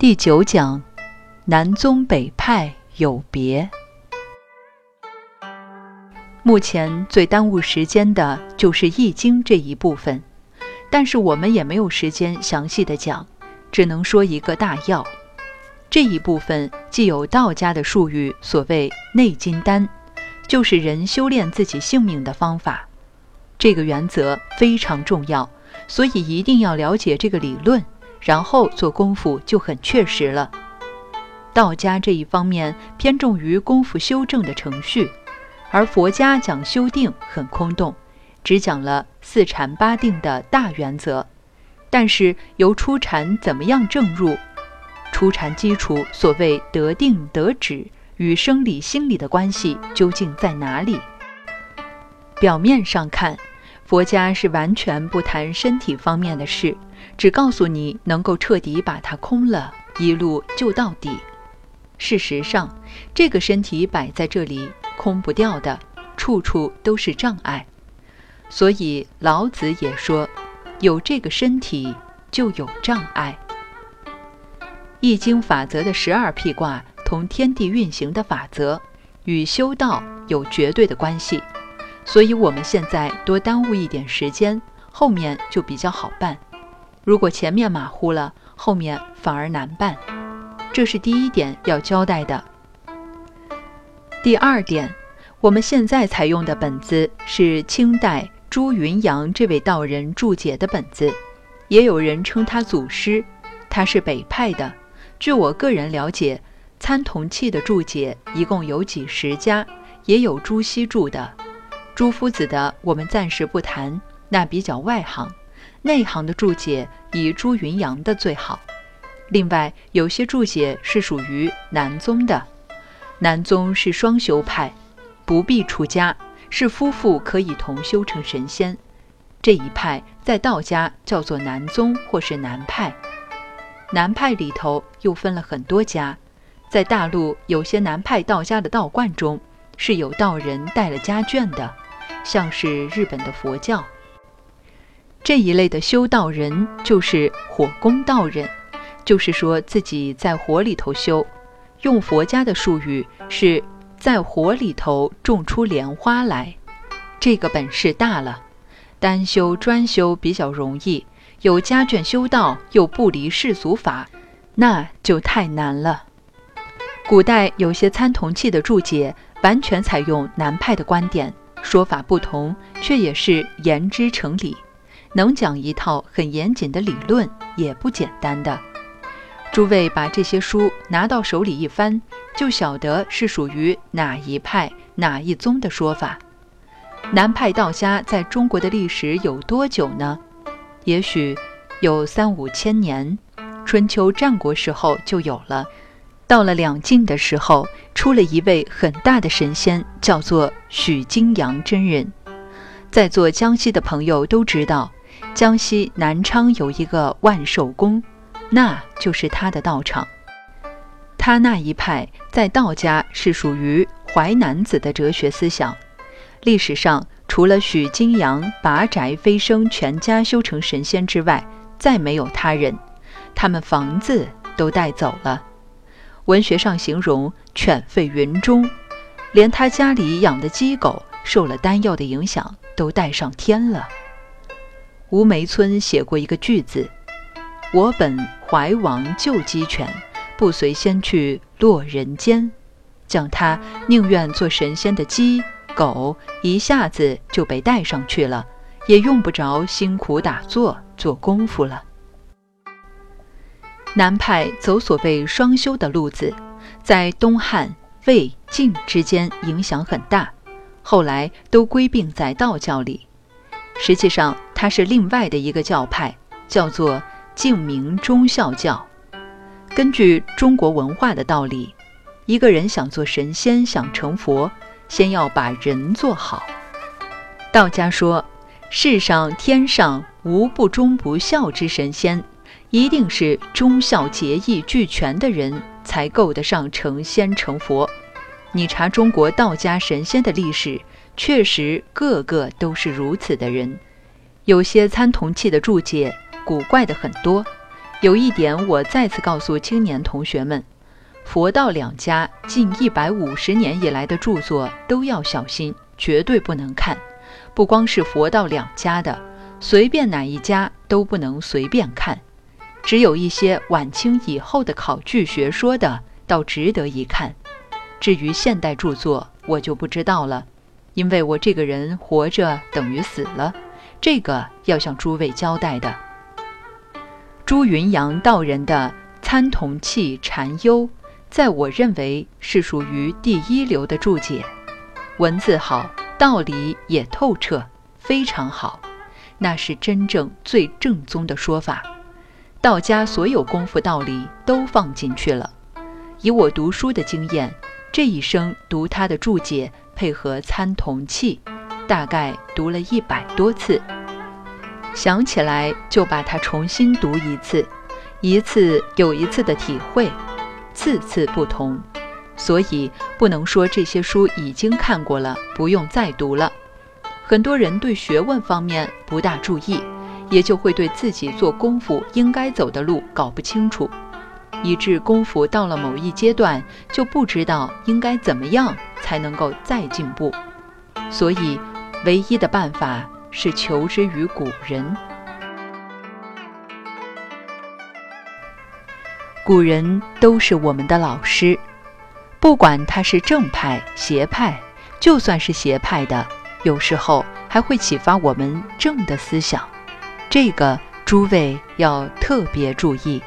第九讲，南宗北派有别。目前最耽误时间的就是《易经》这一部分，但是我们也没有时间详细的讲，只能说一个大要。这一部分既有道家的术语，所谓内金丹，就是人修炼自己性命的方法。这个原则非常重要，所以一定要了解这个理论。然后做功夫就很确实了。道家这一方面偏重于功夫修正的程序，而佛家讲修定很空洞，只讲了四禅八定的大原则。但是由初禅怎么样正入，初禅基础所谓得定得止与生理心理的关系究竟在哪里？表面上看，佛家是完全不谈身体方面的事。只告诉你能够彻底把它空了，一路就到底。事实上，这个身体摆在这里，空不掉的，处处都是障碍。所以老子也说：“有这个身体，就有障碍。”易经法则的十二辟卦同天地运行的法则与修道有绝对的关系，所以我们现在多耽误一点时间，后面就比较好办。如果前面马虎了，后面反而难办，这是第一点要交代的。第二点，我们现在采用的本子是清代朱云阳这位道人注解的本子，也有人称他祖师，他是北派的。据我个人了解，参同契的注解一共有几十家，也有朱熹注的。朱夫子的我们暂时不谈，那比较外行。内行的注解以朱云阳的最好。另外，有些注解是属于南宗的。南宗是双修派，不必出家，是夫妇可以同修成神仙。这一派在道家叫做南宗或是南派。南派里头又分了很多家，在大陆有些南派道家的道观中是有道人带了家眷的，像是日本的佛教。这一类的修道人就是火攻道人，就是说自己在火里头修，用佛家的术语是在火里头种出莲花来，这个本事大了。单修专修比较容易，有家眷修道又不离世俗法，那就太难了。古代有些参同契的注解，完全采用南派的观点，说法不同，却也是言之成理。能讲一套很严谨的理论也不简单的。诸位把这些书拿到手里一翻，就晓得是属于哪一派、哪一宗的说法。南派道家在中国的历史有多久呢？也许有三五千年，春秋战国时候就有了。到了两晋的时候，出了一位很大的神仙，叫做许金阳真人。在座江西的朋友都知道。江西南昌有一个万寿宫，那就是他的道场。他那一派在道家是属于淮南子的哲学思想。历史上除了许金阳拔宅飞升，全家修成神仙之外，再没有他人。他们房子都带走了。文学上形容犬吠云中，连他家里养的鸡狗受了丹药的影响，都带上天了。吴梅村写过一个句子：“我本怀王救鸡犬，不随仙去落人间。”讲他宁愿做神仙的鸡狗，一下子就被带上去了，也用不着辛苦打坐做功夫了。南派走所谓双修的路子，在东汉、魏、晋之间影响很大，后来都归并在道教里。实际上，它是另外的一个教派，叫做净明忠孝教。根据中国文化的道理，一个人想做神仙、想成佛，先要把人做好。道家说，世上天上无不忠不孝之神仙，一定是忠孝节义俱全的人才够得上成仙成佛。你查中国道家神仙的历史。确实，个个都是如此的人。有些参同契的注解古怪的很多，有一点，我再次告诉青年同学们：佛道两家近一百五十年以来的著作都要小心，绝对不能看。不光是佛道两家的，随便哪一家都不能随便看。只有一些晚清以后的考据学说的，倒值得一看。至于现代著作，我就不知道了，因为我这个人活着等于死了，这个要向诸位交代的。朱云阳道人的《参同契禅幽》，在我认为是属于第一流的注解，文字好，道理也透彻，非常好，那是真正最正宗的说法。道家所有功夫道理都放进去了。以我读书的经验，这一生读他的注解，配合参同契，大概读了一百多次。想起来就把它重新读一次，一次有一次的体会，次次不同。所以不能说这些书已经看过了，不用再读了。很多人对学问方面不大注意。也就会对自己做功夫应该走的路搞不清楚，以致功夫到了某一阶段就不知道应该怎么样才能够再进步。所以，唯一的办法是求之于古人。古人都是我们的老师，不管他是正派、邪派，就算是邪派的，有时候还会启发我们正的思想。这个诸位要特别注意。